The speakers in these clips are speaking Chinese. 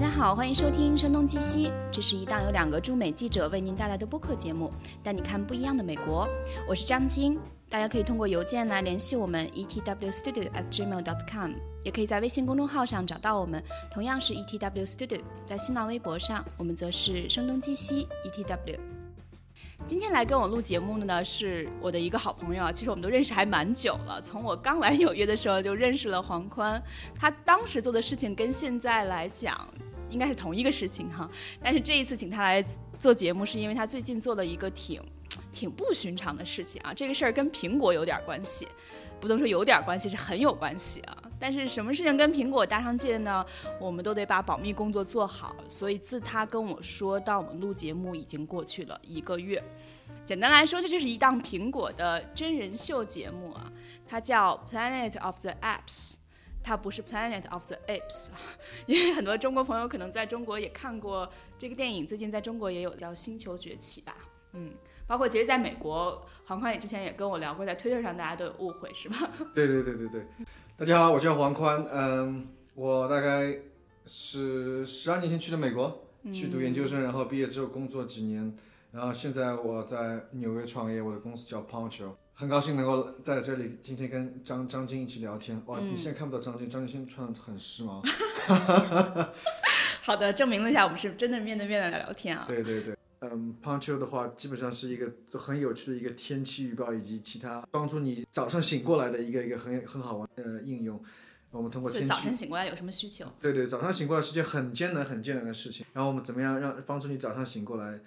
大家好，欢迎收听《声东击西》，这是一档由两个驻美记者为您带来的播客节目，带你看不一样的美国。我是张晶，大家可以通过邮件来联系我们 etwstudio@gmail.com，也可以在微信公众号上找到我们，同样是 etwstudio。在新浪微博上，我们则是声东击西 etw。今天来跟我录节目的呢，是我的一个好朋友啊。其实我们都认识还蛮久了，从我刚来纽约的时候就认识了黄宽。他当时做的事情跟现在来讲应该是同一个事情哈。但是这一次请他来做节目，是因为他最近做了一个挺挺不寻常的事情啊。这个事儿跟苹果有点关系，不能说有点关系，是很有关系啊。但是什么事情跟苹果搭上界呢？我们都得把保密工作做好。所以自他跟我说到我们录节目已经过去了一个月。简单来说，这就是一档苹果的真人秀节目啊，它叫 Planet of the Apps，它不是 Planet of the Apes，因为很多中国朋友可能在中国也看过这个电影，最近在中国也有叫《星球崛起》吧，嗯，包括其实在美国，黄宽也之前也跟我聊过，在推特上大家都有误会，是吧？对对对对对，大家好，我叫黄宽，嗯，我大概是十二年前去的美国，去读研究生，然后毕业之后工作几年。然后现在我在纽约创业，我的公司叫 Poncho，很高兴能够在这里今天跟张张晶一起聊天。哇，你现在看不到张晶，张晶现在穿的很时髦。好的，证明了一下我们是真的面对面的聊天啊。对对对，嗯，Poncho 的话基本上是一个很有趣的一个天气预报以及其他帮助你早上醒过来的一个一个很很好玩的应用。我们通过天气。早晨醒过来有什么需求？对对，早上醒过来是件很艰难很艰难的事情。然后我们怎么样让帮助你早上醒过来？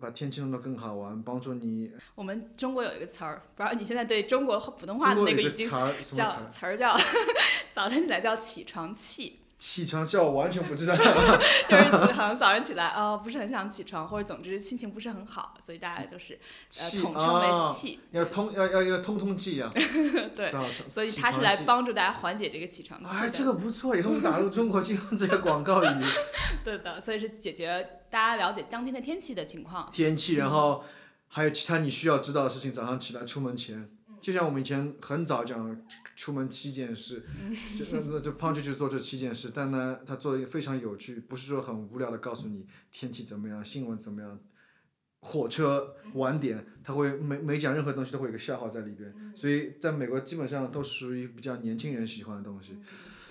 把天气弄得更好玩，帮助你。我们中国有一个词儿，不知道你现在对中国普通话的那个已经叫词儿叫 早晨起来叫起床气。起床气我完全不知道，就是子恒早上起来哦不是很想起床，或者总之心情不是很好，所以大家就是呃统称为气。要通要要要通通气一样。对。所以他是来帮助大家缓解这个起床气。哎，这个不错，以后打入中国就用这个广告语。对的，所以是解决大家了解当天的天气的情况。天气，然后还有其他你需要知道的事情，早上起来出门前。就像我们以前很早讲出门七件事，就那就胖 u 就做这七件事，但呢，他做的非常有趣，不是说很无聊的告诉你天气怎么样，新闻怎么样，火车晚点，他会每每讲任何东西都会有个笑话在里边，所以在美国基本上都属于比较年轻人喜欢的东西。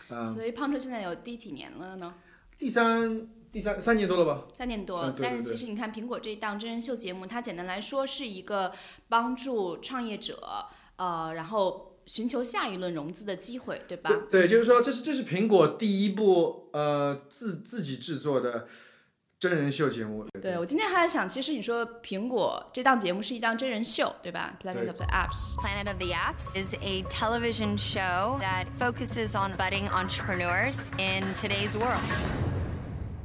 嗯，所以胖 u 现在有第几年了呢？第三。第三三年多了吧？三年多，但是其实你看苹果这一档真人秀节目，它简单来说是一个帮助创业者，呃，然后寻求下一轮融资的机会，对吧？对，就是说这是这是苹果第一部呃自自己制作的真人秀节目。对我今天还在想，其实你说苹果这档节目是一档真人秀，对吧？Planet of the Apps。Planet of the Apps is a television show that focuses on budding entrepreneurs in today's world.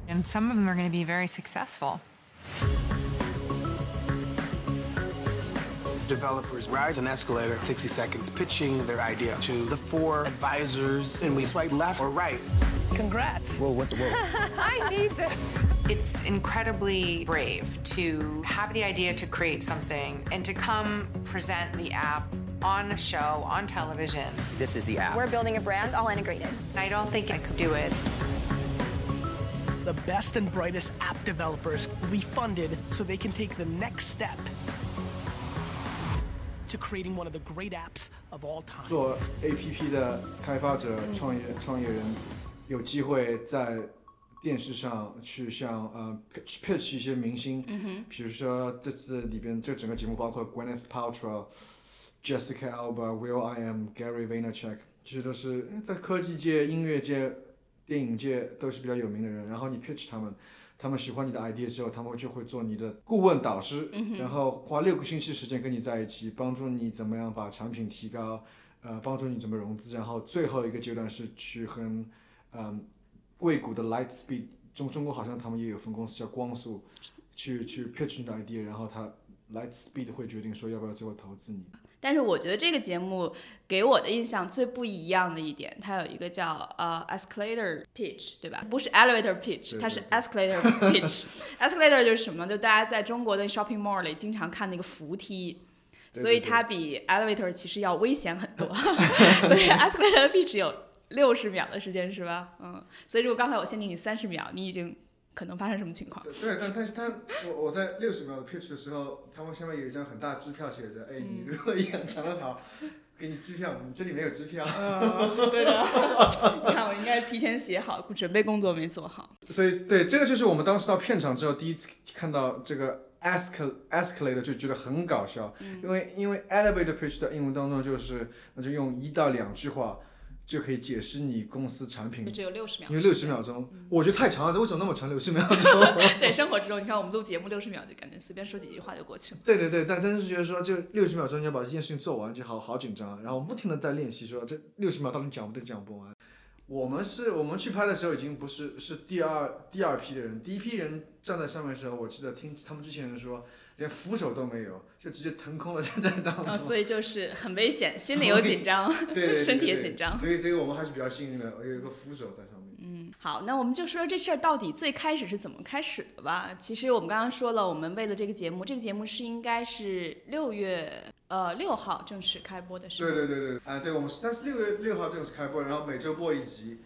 And some of them are going to be very successful. Developers rise an escalator 60 seconds pitching their idea to the four advisors, and we swipe left or right. Congrats. Whoa, what the world? I need this. It's incredibly brave to have the idea to create something and to come present the app on a show, on television. This is the app. We're building a brand, it's all integrated. I don't think I could do it the best and brightest app developers will be funded so they can take the next step to creating one of the great apps of all time. 做 APP 的开发者、创业创业人，有机会在电视上去向呃 pitch pitch 一些明星，嗯比如说这次里边这整个节目包括 Gwyneth Paltrow、Jessica Alba、Will I Am、Gary Vaynerchuk，这些都是在科技界、音乐界。电影界都是比较有名的人，然后你 pitch 他们，他们喜欢你的 idea 之后，他们就会做你的顾问导师，然后花六个星期时间跟你在一起，帮助你怎么样把产品提高，呃，帮助你怎么融资，然后最后一个阶段是去和，嗯，硅谷的 Lightspeed，中中国好像他们也有分公司叫光速，去去 pitch 你的 idea，然后他 Lightspeed 会决定说要不要最后投资你。但是我觉得这个节目给我的印象最不一样的一点，它有一个叫呃 escalator pitch，对吧？不是 elevator pitch，它是 escalator pitch。escalator 就是什么？就大家在中国的 shopping mall 里经常看那个扶梯，所以它比 elevator 其实要危险很多。所以 escalator pitch 有六十秒的时间是吧？嗯，所以如果刚才我限定你三十秒，你已经可能发生什么情况？对，但但是他我我在六十秒的 pitch 的时候，他们下面有一张很大支票，写着：“哎，你如果演长得好，给你支票，你这里没有支票。嗯，对的。你看，我应该提前写好，准备工作没做好。所以，对这个就是我们当时到片场之后第一次看到这个 escal escalator 就觉得很搞笑，因为因为 elevator pitch 在英文当中就是那就用一到两句话就可以解释你公司产品，只有六十秒，因为六十秒钟，我觉得太长了，这 为什么那么长？六十秒钟？对，生活之中，你看我们录节目六十秒，就感觉随便说几句话就过去了。对对对，但真是觉得说，就六十秒钟你要把这件事情做完，就好好紧张。然后不停的在练习，说这六十秒到底讲不讲不完。我们是我们去拍的时候，已经不是是第二第二批的人，第一批人站在上面的时候，我记得听他们之前人说，连扶手都没有，就直接腾空了 站在当中。啊，所以就是很危险，心里有紧张，对对对身体也紧张。所以所以我们还是比较幸运的，有一个扶手在上面。嗯，好，那我们就说说这事儿到底最开始是怎么开始的吧。其实我们刚刚说了，我们为了这个节目，这个节目是应该是六月呃六号正式开播的，是吗？对对对对，啊、对，我们是，但是六月六号正式开播，然后每周播一集，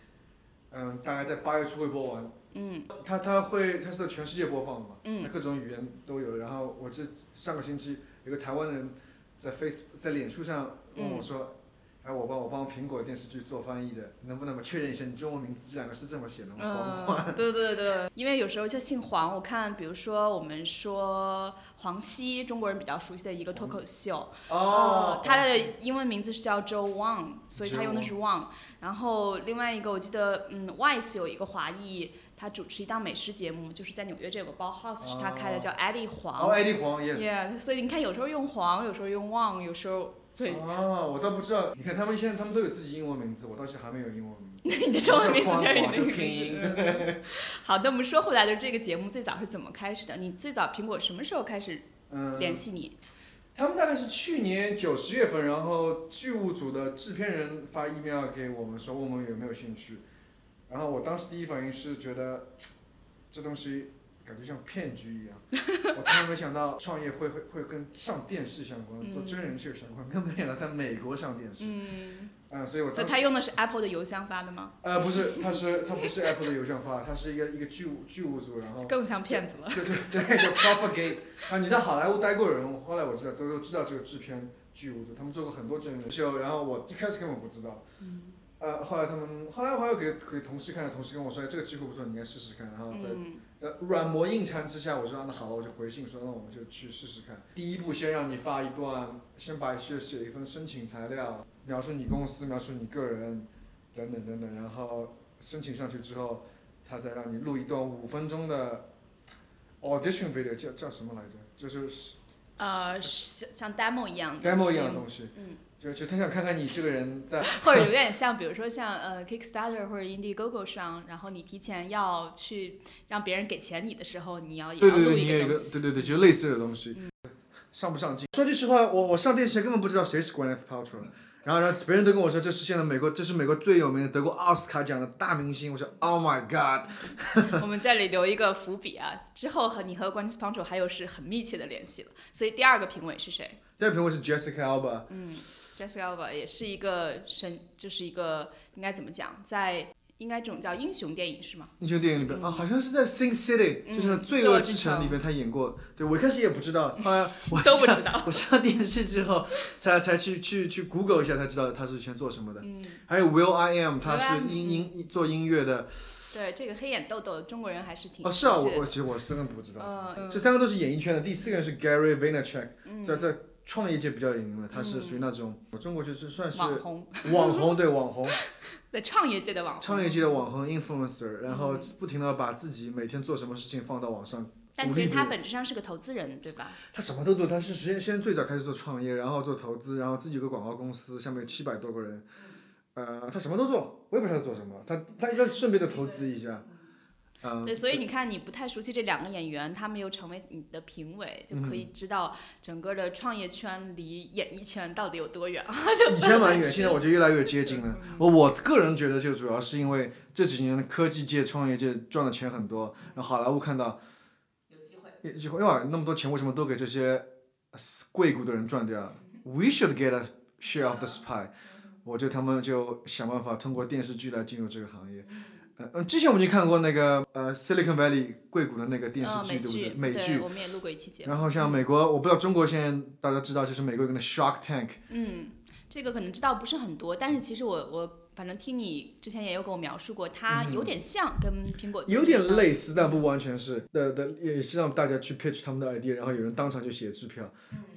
嗯，大概在八月初会播完。嗯，它它会它是在全世界播放的嘛，嗯它各种语言都有。然后我这上个星期有个台湾人在 Face 在脸书上问我说，哎，我帮我帮苹果电视剧做翻译的，能不能确认一下你中文名字这两个是这么写的吗？黄黄。嗯，对对对，因为有时候就姓黄，我看比如说我们说黄西，中国人比较熟悉的一个脱口秀，哦，他的英文名字是叫 Joe Wang，所以他用的是 Wang。然后另外一个我记得，嗯，Vice 有一个华裔，他主持一档美食节目，就是在纽约这有个包 house 是他开的，哦叫 Eddie 黄。哦，艾丽黄也。Yeah，所以你看，有时候用黄，有时候用 Wang，有时候对。哦，我倒不知道。你看他们现在他们都有自己英文名字，我倒是还没有英文名字。那 你的中文名字就就是你那个拼音。好，的我们说回来，就是这个节目最早是怎么开始的？你最早苹果什么时候开始嗯。联系你？他们大概是去年九十月份，然后剧务组的制片人发 email 给我们说问我们有没有兴趣，然后我当时第一反应是觉得这东西感觉像骗局一样，我从来没想到创业会会会跟上电视相关，做真人秀相关，更没想到在美国上电视，嗯，嗯，所以我所以他用的是 Apple 的邮箱发的吗？呃不是，他是他不是 Apple 的邮箱发，他是一个一个剧务剧务组，然后更像骗子了。就就对，叫 propagate 啊！你在好莱坞待过的人，后来我知道都都知道这个制片剧务组，他们做过很多真人秀，然后我一开始根本不知道，呃，后来他们后来后来给给同事看，同事跟我说，哎，这个机会不错，你应该试试看，然后再嗯，在软磨硬缠之下，我说啊那好了，我就回信说那我们就去试试看。第一步先让你发一段，先把写写一份申请材料，描述你公司，描述你个人，等等等等，然后申请上去之后，他再让你录一段五分钟的 audition video，叫叫什么来着？就是呃，像像 demo 一样的 demo 一样的东西。嗯。就就他想看看你这个人在 或者有 点像，比如说像呃 Kickstarter 或者 Indiegogo 上，然后你提前要去让别人给钱你的时候，你要也要录对对对，你有一个东西。对对对，就类似的东西，上不上镜？说句实话，我我上电视前根本不知道谁是 Gwyneth Paltrow，然后然后别人都跟我说这是现在美国这是美国最有名的得过奥斯卡奖的大明星，我说 Oh my God，我们这里留一个伏笔啊，之后和你和 Gwyneth Paltrow 还有是很密切的联系了。所以第二个评委是谁？第二个评委是 Jessica Alba，嗯，Jessica Alba 也是一个神，就是一个应该怎么讲，在应该这种叫英雄电影是吗？英雄电影里边、啊，好像是在 Sing City，、嗯就是《罪恶之城》里边他演过。对我一开始也不知道，后来我都不上知道 我上电视之后，才才去去去 Google 一下，才知道他是以前做什么的。嗯，还有 Will I Am，他是音音做音乐的。对，这个黑眼豆豆中国人还是挺哦，是啊，我我其实我真的不知道。嗯这三个都是演艺圈的，第四个人是 Gary Vaynerchuk，、嗯在在创业界比较有名的，他是属于那种、我中国就是算是网红，网红对网红，在创业界的网红。创业界的网红 influencer，然后嗯不停的把自己每天做什么事情放到网上。但其实他本质上是个投资人，对吧？他什么都做，他是实际先最早开始做创业，然后做投资，然后自己有个广告公司，下面有七百多个人，呃，他什么都做，我也不知道他做什么，他他应该顺便的投资一下，嗯、对，所以你看，你不太熟悉这两个演员，他们又成为你的评委，就可嗯以知道整个的创业圈离演艺圈到底有多远啊！以前蛮远，现在我觉得越来越接近了。我我个人觉得，就主要是因为这几年的科技界、创业界赚的钱很多，然后好莱坞看到有机会。有机会，哇，那么多钱为什么都给这些贵谷的人赚掉？We should get a share of this pie。我觉得他们就想办法通过电视剧来进入这个行业。呃，嗯，之前我们就看过那个呃 Silicon Valley 硅谷的那个电视嗯，剧，对不，对？美剧。我们也录过一期节目。然后像美国，我不知道中国现在大家知道，就是美国有个 Shark Tank，嗯，这个可能知道不是很多，但是其实我我反正听你之前也有跟我描述过，它有点像跟苹果做有点类似，但不完全是。的的，也是让大家去 pitch 他们的 idea，然后有人当场就写支票。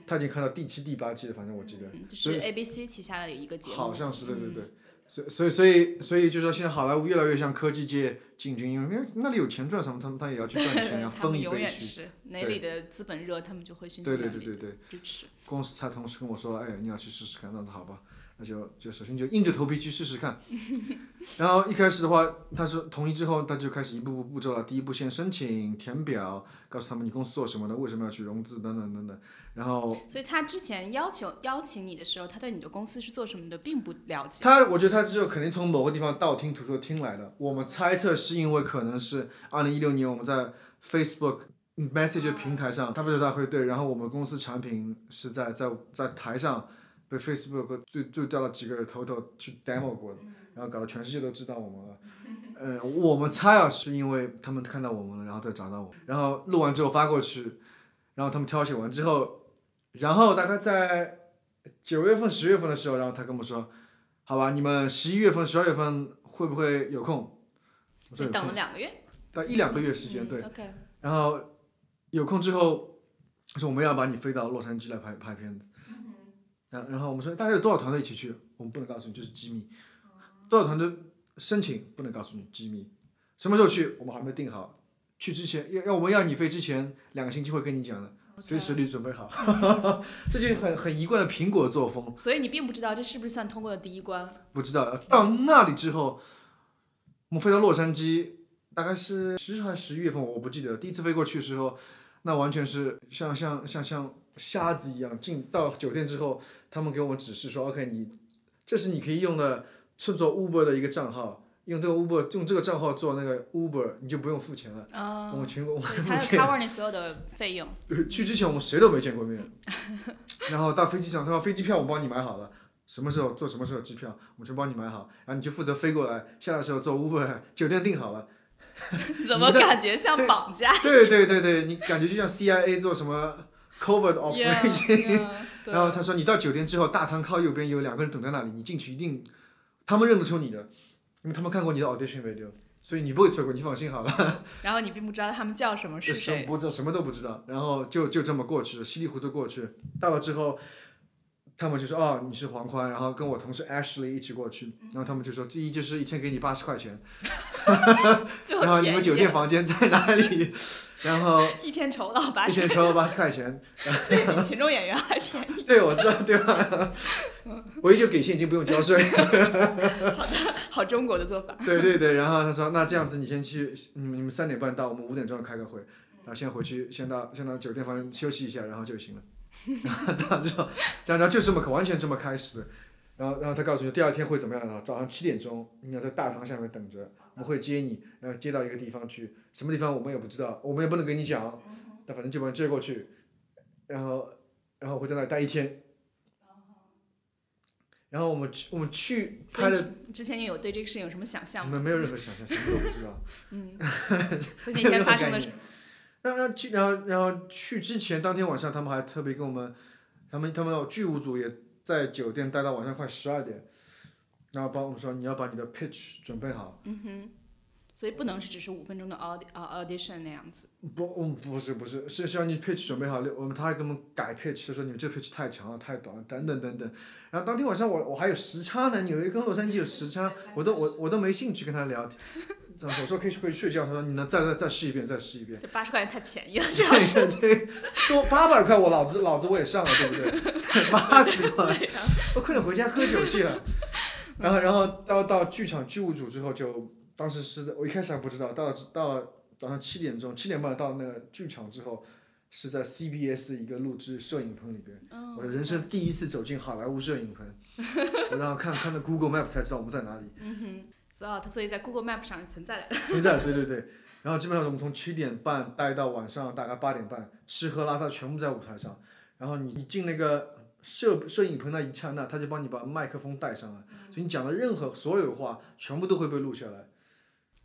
他已经看到第七、第八季了，反正我记得。是 ABC 旗下的一个节目，好像是对对对，所以所以所以所以就是说，现在好莱坞越来越向科技界进军，因为那里有钱赚什么，他们他也要去赚钱，要分一杯去。是哪里的资本热，他们就会迅速对对对对对，支持。公司才同事跟我说，哎，你要去试试看，那好吧，那就就首先就硬着头皮去试试看。然后一开始的话，他是同意之后，他就开始一步步步骤了。第一步先申请填表，告诉他们你公司做什么的，为什么要去融资等等等等。然后所以他之前要求邀请你的时候，他对你的公司是做什么的并不了解。他，我觉得他只有肯定从某个地方道听途说听来的。我们猜测是因为可能是二零一六年我们在 Facebook Message 平台上，他不知道会对，然后我们公司产品是在在在台上被 Facebook 最最叫了几个头头去 demo 过的，然后搞得全世界都知道我们了。呃，我们猜啊，是因为他们看到我们了，然后再找到我，然后录完之后发过去，然后他们挑选完之后，然后大概在九月份、十月份的时候，然后他跟我们说。好吧，你们十一月份、十二月份会不会有空？我说所以等了，两个月，大概一两个月时间，嗯对。OK，然后有空之后，他说我们要把你飞到洛杉矶来拍拍片子。然然后我们说大概有多少团队一起去？我们不能告诉你，这是机密。多少团队申请不能告诉你，机密。什么时候去我们还没定好。去之前要要我们要你飞之前两个星期会跟你讲的，随时随地准备好。这就是很很一贯的苹果作风。所以你并不知道这是不是算通过了第一关。不知道到那里之后，我们飞到洛杉矶，大概是十还是十一月份，我不记得了。第一次飞过去的时候，那完全是像像像像瞎子一样。进到酒店之后，他们给我们指示说，OK，你这是你可以用的乘坐 Uber 的一个账号，用这个 Uber 用这个账号做那个 Uber，你就不用付钱了。啊、我们全国我们付钱。cover 你所有的费用。去之前我们谁都没见过面，然后到飞机场，他说飞机票我帮你买好了，什么时候坐什么时候机票，我们全帮你买好，然后你就负责飞过来，下来的时候坐 Uber，酒店订好了。怎么感觉像绑架对对对对，你感觉就像 CIA 做什么 covert？Yeah, operation，yeah，对然后他说你到酒店之后，大堂靠右边有两个人等在那里，你进去一定，他们认得出你的，因为他们看过你的 audition video，所以你不会错过，你放心好了。然后你并不知道他们叫什么是什谁。不知道什么都不知道，然后就就这么过去了，稀里糊涂过去。到了之后，他们就说哦你是黄宽，然后跟我同事 Ashley 一起过去，然后他们就说第一就是一天给你八十块钱，就然后你们酒店房间在哪里？然后 一天酬劳八十，一天八十块钱，这比群众演员还便宜。对我知道对吧？我一就给现金不用交税，好的，好中国的做法。对对对。然后他说那这样子你先去，你们你们三点半到，我们五点钟开个会，然后先回去先到先到酒店房间休息一下，然后就行了。然后到之后，然后就这么完全这么开始的。然后然后他告诉你第二天会怎么样，然后早上七点钟你要在大堂下面等着，我们会接你，然后接到一个地方去，什么地方我们也不知道，我们也不能跟你讲，但反正就把你接过去，然后然后会在那里待一天。然后我们去我们去拍的，之前你有对这个事情有什么想象吗？我们没有任何想象，什么都不知道。嗯，所以那天发生的没有任何概念然后去，然后然后去之前当天晚上，他们还特别跟我们，他们他们有剧务组也在酒店待到晚上快十二点，然后帮我们说你要把你的 pitch 准备好。嗯哼，所以不能是只是五分钟的 aud 啊 audition 那样子。不，嗯，不是不是，是是要你 pitch 准备好，我们他还给我们改 pitch，他说你们这 pitch 太长了，太短了，等等等等。然后当天晚上我我还有时差呢，纽约跟洛杉矶有时差，我都我我都没兴趣跟他聊天。这样我说可以回去睡觉，他说你能再再再试一遍，再试一遍。这八十块钱太便宜了，这样是。对对，多八百块我老子老子我也上了，对不对？八十块，我快点回家喝酒去了。然后然后到到剧场剧务组之后就，当时是我一开始还不知道，到了到了早上七点钟七点半到那个剧场之后，是在 CBS 一个录制摄影棚里边，嗯我的人生第一次走进好莱坞摄影棚，我然后看看那 Google Map 才知道我们在哪里。嗯哼，所以它所以在 Google Map 上存在的。存在对对对，然后基本上我们从七点半待到晚上大概八点半，吃喝拉撒全部在舞台上。然后你你进那个摄摄影棚那一刹那，他就帮你把麦克风带上来，所以你讲的任何所有话全部都会被录下来，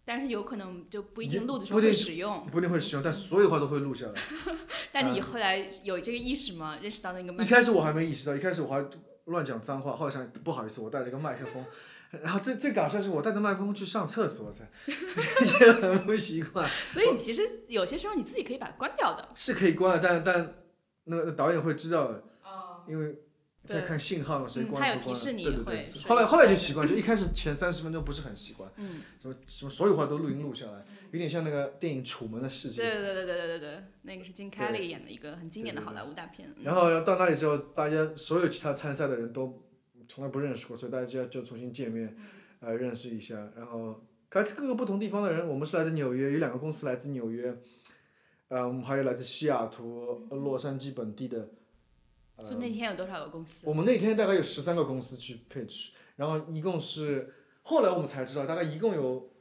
但是有可能就不一定录的时候会使用。不一定会使用，但所有话都会录下来。但你后来有这个意识吗？认识到那个麦一开始我还没意识到，一开始我还乱讲脏话，后来想不好意思，我带了一个麦克风，然后最最搞笑是我带着麦克风去上厕所才，觉得很不习惯。所以你其实有些时候你自己可以把它关掉的。是可以关的，但但那个导演会知道的，哦。因为在看信号谁关不关。对对对后来后来就习惯，就一开始前三十分钟不是很习惯，嗯，什么什么所有话都录音录下来，有点像那个电影《楚门的世界》。对对对对对对对，那个是金凯利演的一个很经典的好莱坞大片。嗯然后到那里之后，大家所有其他参赛的人都从来不认识过，所以大家就重新见面，呃，认识一下。然后来自各个不同地方的人，我们是来自纽约，有两个公司来自纽约，呃，我们还有来自西雅图、洛杉矶本地的。呃所以那天有多少个公司？我们那天大概有十三个公司去 pitch，然后一共是，后来我们才知道，大概一共有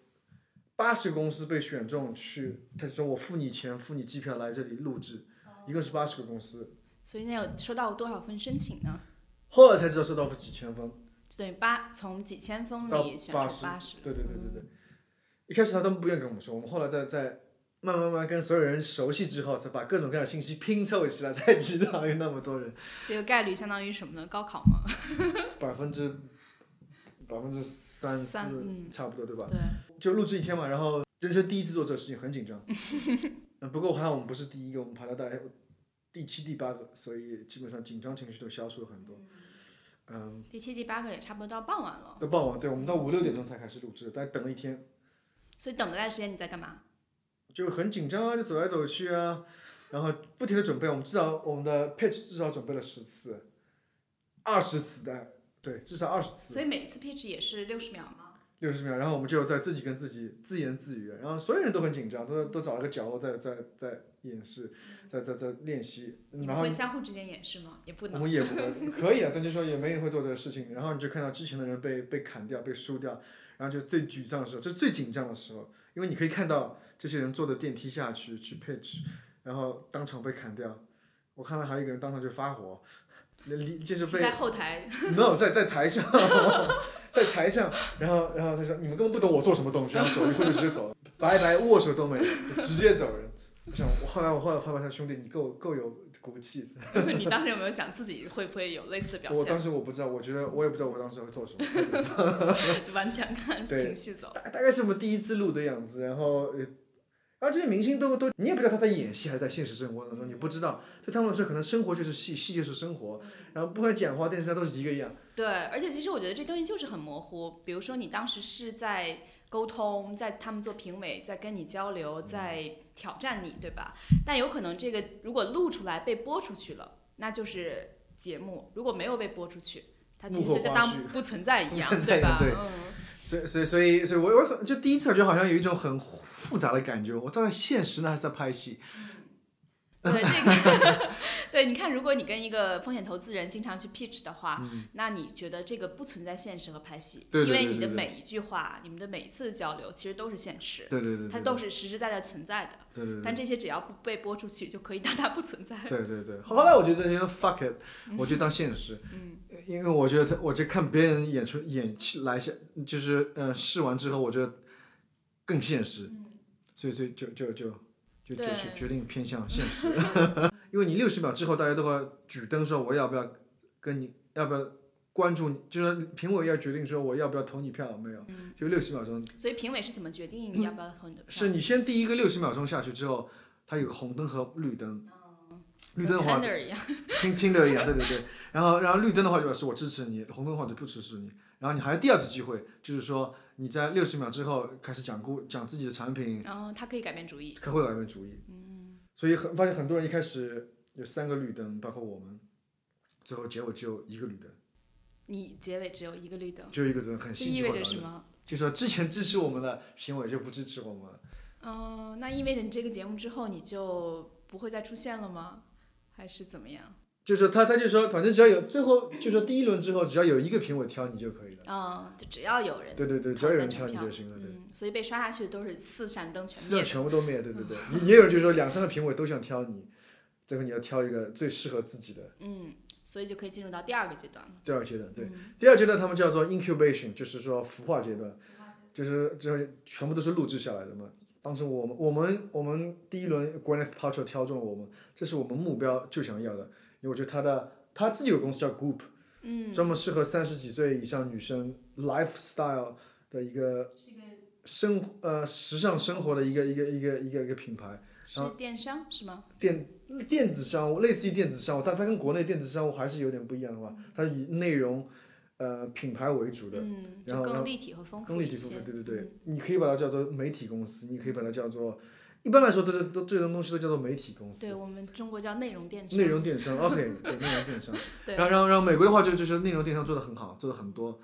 八十个公司被选中去，他说我付你钱，付你机票来这里录制，一共是八十个公司。所以那有收到多少份申请呢？后来才知道收到几千封，就等于八从几千封到里选八十出八十。对对对对对。一开始他都不愿意跟我们说，我们后来在在慢慢慢慢跟所有人熟悉之后，才把各种各样的信息拼凑起来，才知道有那么多人，这个概率相当于什么呢？高考吗？百分之百分之三嗯差不多对吧？对，就录制一天嘛，然后人生第一次做这个事情，很紧张。嗯，不过还好我们不是第一个，我们排到大概第七、第八个，所以基本上紧张情绪都消除了很多。嗯，第七、第八个也差不多到傍晚了，到傍晚，对我们到五六点钟才开始录制，但等了一天，所以等待时间你在干嘛？就很紧张啊，就走来走去啊，然后不停的准备。我们至少我们的 pitch 至少准备了十次，二十次的，对，至少二十次。所以每次 pitch 也是六十秒吗？六十秒，然后我们就在自己跟自己自言自语，然后所有人都很紧张，都都找了个角落在在在演示，在在在练习，你们然后会相互之间演示吗？也不能。我们也不会，可以啊，但就说也没人会做这个事情，然后你就看到之前的人被被砍掉、被输掉，然后就最沮丧的时候，这是最紧张的时候，因为你可以看到这些人坐的电梯下去去 pitch，然后当场被砍掉，我看到还有一个人当场就发火，离就是被是在后台，no 在在台上，在台上，然后然后他说你们根本不懂我做什么东西，然后手一挥就直接走了，拜拜握手都没有，就直接走人。我想我后来我后来拍拍他兄弟，你够够有骨气。你当时有没有想自己会不会有类似的表我当？时我不知道，我觉得我也不知道我当时会做什么，就完全看情绪走。大大概是我们第一次录的样子，然后呃，然后这些明星都都你也不知道他在演戏还是在现实生活当中，你不知道，对他们来说可能生活就是戏，戏就是生活，然后不管讲话电视上都是一个样。对，而且其实我觉得这东西就是很模糊。比如说你当时是在沟通，在他们做评委，在跟你交流，在挑战你，对吧？但有可能这个如果录出来被播出去了，那就是节目；如果没有被播出去，它其实就当不存在一样？对嗯。所以所以所以所以我我很就第一次我就好像有一种很复杂的感觉，我到底现实呢还是在拍戏？对这个，对，你看，如果你跟一个风险投资人经常去 pitch 的话，那你觉得这个不存在现实和拍戏，嗯对对因为你的每一句话、你们的每一次的交流，其实都是现实，对对对对，它都是实实在在存在的。对对对但这些只要不被播出去，就可以当它不存在。对对对，后来我觉得那个 fuck it，我就当现实，嗯因为我觉得他，我就看别人演出演来下，就是呃试完之后，我觉得更现实，所以所以就就就就就对决决定偏向现实，因为你六十秒之后，大家都会举灯说我要不要跟你要不要关注你，就是评委要决定说我要不要投你票，没有，就六十秒钟，所以评委是怎么决定你要不要投你的票？是你先第一个六十秒钟下去之后，它有红灯和绿灯，绿灯的话 听听的一样，对对对。然后然后绿灯的话就表示我支持你，红灯的话就不支持你。然后你还有第二次机会，就是说你在六十秒之后开始讲故讲自己的产品，然后他可以改变主意。他会改变主意。所以很发现很多人一开始有三个绿灯，包括我们，最后结尾只有一个绿灯，你结尾只有一个绿灯，就一个灯很这意味着什么？就说之前支持我们的评委就不支持我们了。嗯、那意味着你这个节目之后你就不会再出现了吗？还是怎么样？就是他，他就说，反正只要有最后，就说第一轮之后，只要有一个评委挑你就可以了。嗯，就只要有人对对对，只要有人挑你就行了。对。嗯，所以被刷下去的都是四扇灯全四灭。全部都灭，对对对。也也有人就说两三个评委都想挑你，最后你要挑一个最适合自己的。嗯，所以就可以进入到第二个阶段了。第二阶段，对，第二阶段他们叫做 incubation，就是说孵化阶段，就是这全部都是录制下来的嘛。当时我们我们我们第一轮 Gwyneth Paltrow 挑中了我们，这是我们目标就想要的，因为我觉得他的他自己有公司叫 Goop，嗯，专门适合三十几岁以上女生 lifestyle 的一个生呃时尚生活的一个一个一个一个一个品牌。是电商是吗？电电子商务类似于电子商务，但它跟国内电子商务还是有点不一样的吧？它以内容，呃，品牌为主的，嗯，然后更立体和丰富一些更立体丰富，。对对对，你可以把它叫做媒体公司，你可以把它叫做，一般来说都是都这种东西都叫做媒体公司对，我们中国叫内容电商。内容电商，OK，对，内容电商。对然后，然后，然后美国的话就就是内容电商做的很好，做的很多，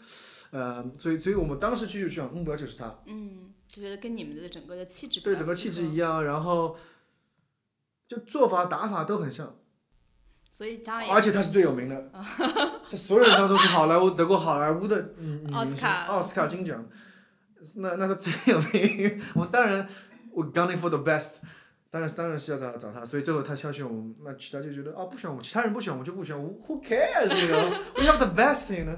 呃，所以，所以我们当时去就想目标就是它，嗯，就觉得跟你们的整个的气质比对，整个气质一样，然后就做法打法都很像。所以当然而且他是最有名的，这所有人当中是好莱坞得过好莱坞的奥斯卡奥斯卡金奖，那那他最有名。我当然我 gunning for the best，当然当然是要找找他，所以最后他挑选我们，那其他就觉得啊不选我们，其他人不选我们就不选我，Who cares？you know？We have the best，you know？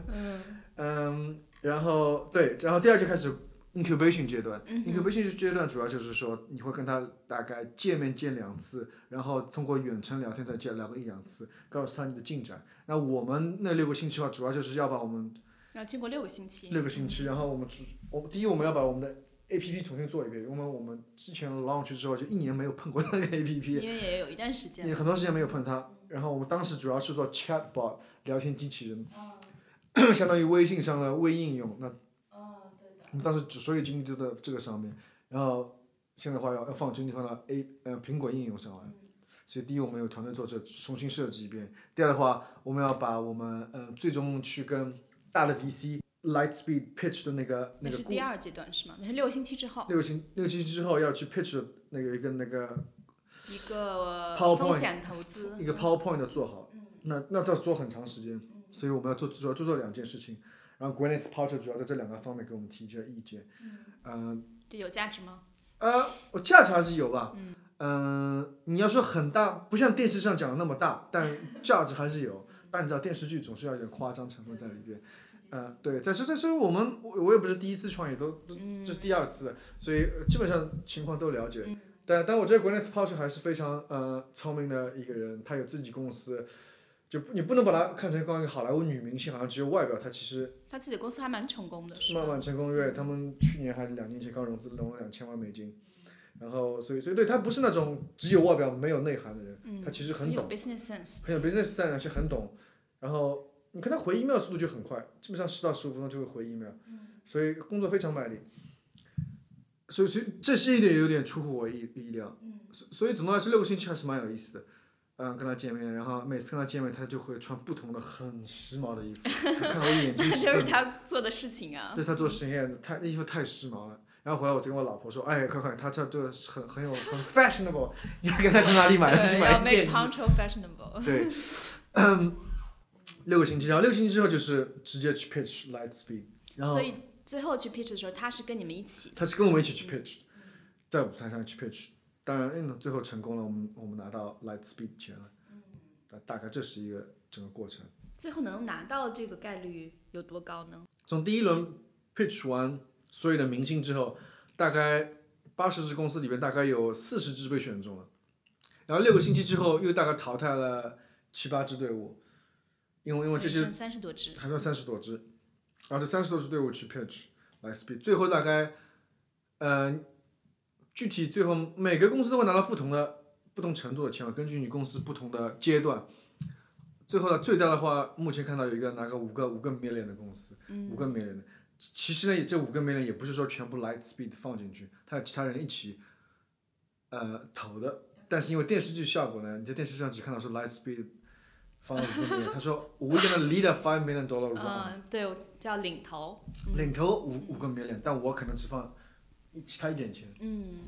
嗯然后对，然后第二就开始 incubation 阶段、i n c u b a t i o n 阶段主要就是说你会跟他大概见面见两次，然后通过远程聊天再见聊个一两次，告诉他你的进展。那我们那六个星期的话，主要就是要把我们要经过六个星期。六个星期，然后我们主我第一我们要把我们的 A P P 重新做一遍，因为我们之前 launch 之后就一年没有碰过那个 A P P，因为也有一段时间。也很多时间没有碰它。然后我们当时主要是做 chatbot 聊天机器人，相当于微信上的微应用。那我们当时只所有精力都在这个上面，然后现在的话要要放精力放到 A 呃苹果应用上来。所以第一，我们有团队做这重新设计一遍；第二的话，我们要把我们呃最终去跟大的 VC Lightspeed pitch 的那个那个是第二阶段是吗？那是六个星期之后，六个星六个星期之后要去 pitch 那个一个那个一个风险投资。一个 PowerPoint 要做好，那那要做很长时间，所以我们要做主要做做两件事情，然后 Gwyneth Paltrow 主要在这两个方面给我们提一些意见，嗯这有价值吗？呃，我价值还是有吧，嗯、你要说很大，不像电视上讲的那么大，但价值还是有，但你知道电视剧总是要有点夸张成分在里边。呃，对，但是但是我们我我也不是第一次创业，都都这是第二次，所以呃基本上情况都了解。但但我觉得 Gwyneth Paltrow 还是非常呃聪明的一个人，她有自己公司，就你不能把她看成光一个好莱坞女明星，好像只有外表，她其实他自己的公司还蛮成功的，是吧慢慢成功对，他们去年还是两年前刚融资，融了两千万美金，然后所以所以对他不是那种只有外表没有内涵的人，他其实很有懂，business sense。很有 business sense，而且很懂，然后你看他回 email 速度就很快，基本上十到十五分钟就会回 email，所以工作非常卖力。所以，所以这是一点有点出乎我意意料。所所以总的来说，六个星期还是蛮有意思的。嗯，跟他见面，然后每次跟他见面，他就会穿不同的很时髦的衣服，他看到我眼睛 这就是他做的事情啊。这是他做实验，太那衣服太时髦了。然后回来我就跟我老婆说，哎，快快，他这这个很很有很 fashionable，你看他在哪里买的？去买一 make 件衣 control fashionable。对，嗯，六个星期，然后六个星期之后就是直接去 pitch Lightspeed，然后所以最后去 pitch 的时候，他是跟你们一起。他是跟我们一起去 pitch，在舞台上去 pitch，当然，嗯，最后成功了，我们我们拿到 Lightspeed 钱了，大大概这是一个整个过程。最后能拿到这个概率有多高呢？从第一轮 pitch 完所有的明星之后，大概八十支公司里边大概有四十支被选中了，然后六个星期之后又大概淘汰了七八支队伍，因为因为这些三十多支，还剩三十多支，然后这三十多支队伍去 pitch 来 speed，最后大概，呃，具体最后每个公司都会拿到不同的不同程度的钱嘛，根据你公司不同的阶段。最后呢，最大的话，目前看到有一个拿个五个五个 million 的公司，五个 million 的。其实呢，这五个 million 也不是说全部 Light Speed 放进去，它有其他人一起，呃，投的。但是因为电视剧效果呢，你在电视上只看到说 Light Speed 放了五个 million，他说 We gonna lead a five million dollar round，、嗯，对，叫领头。领头五五个 million，但我可能只放一其他一点钱。嗯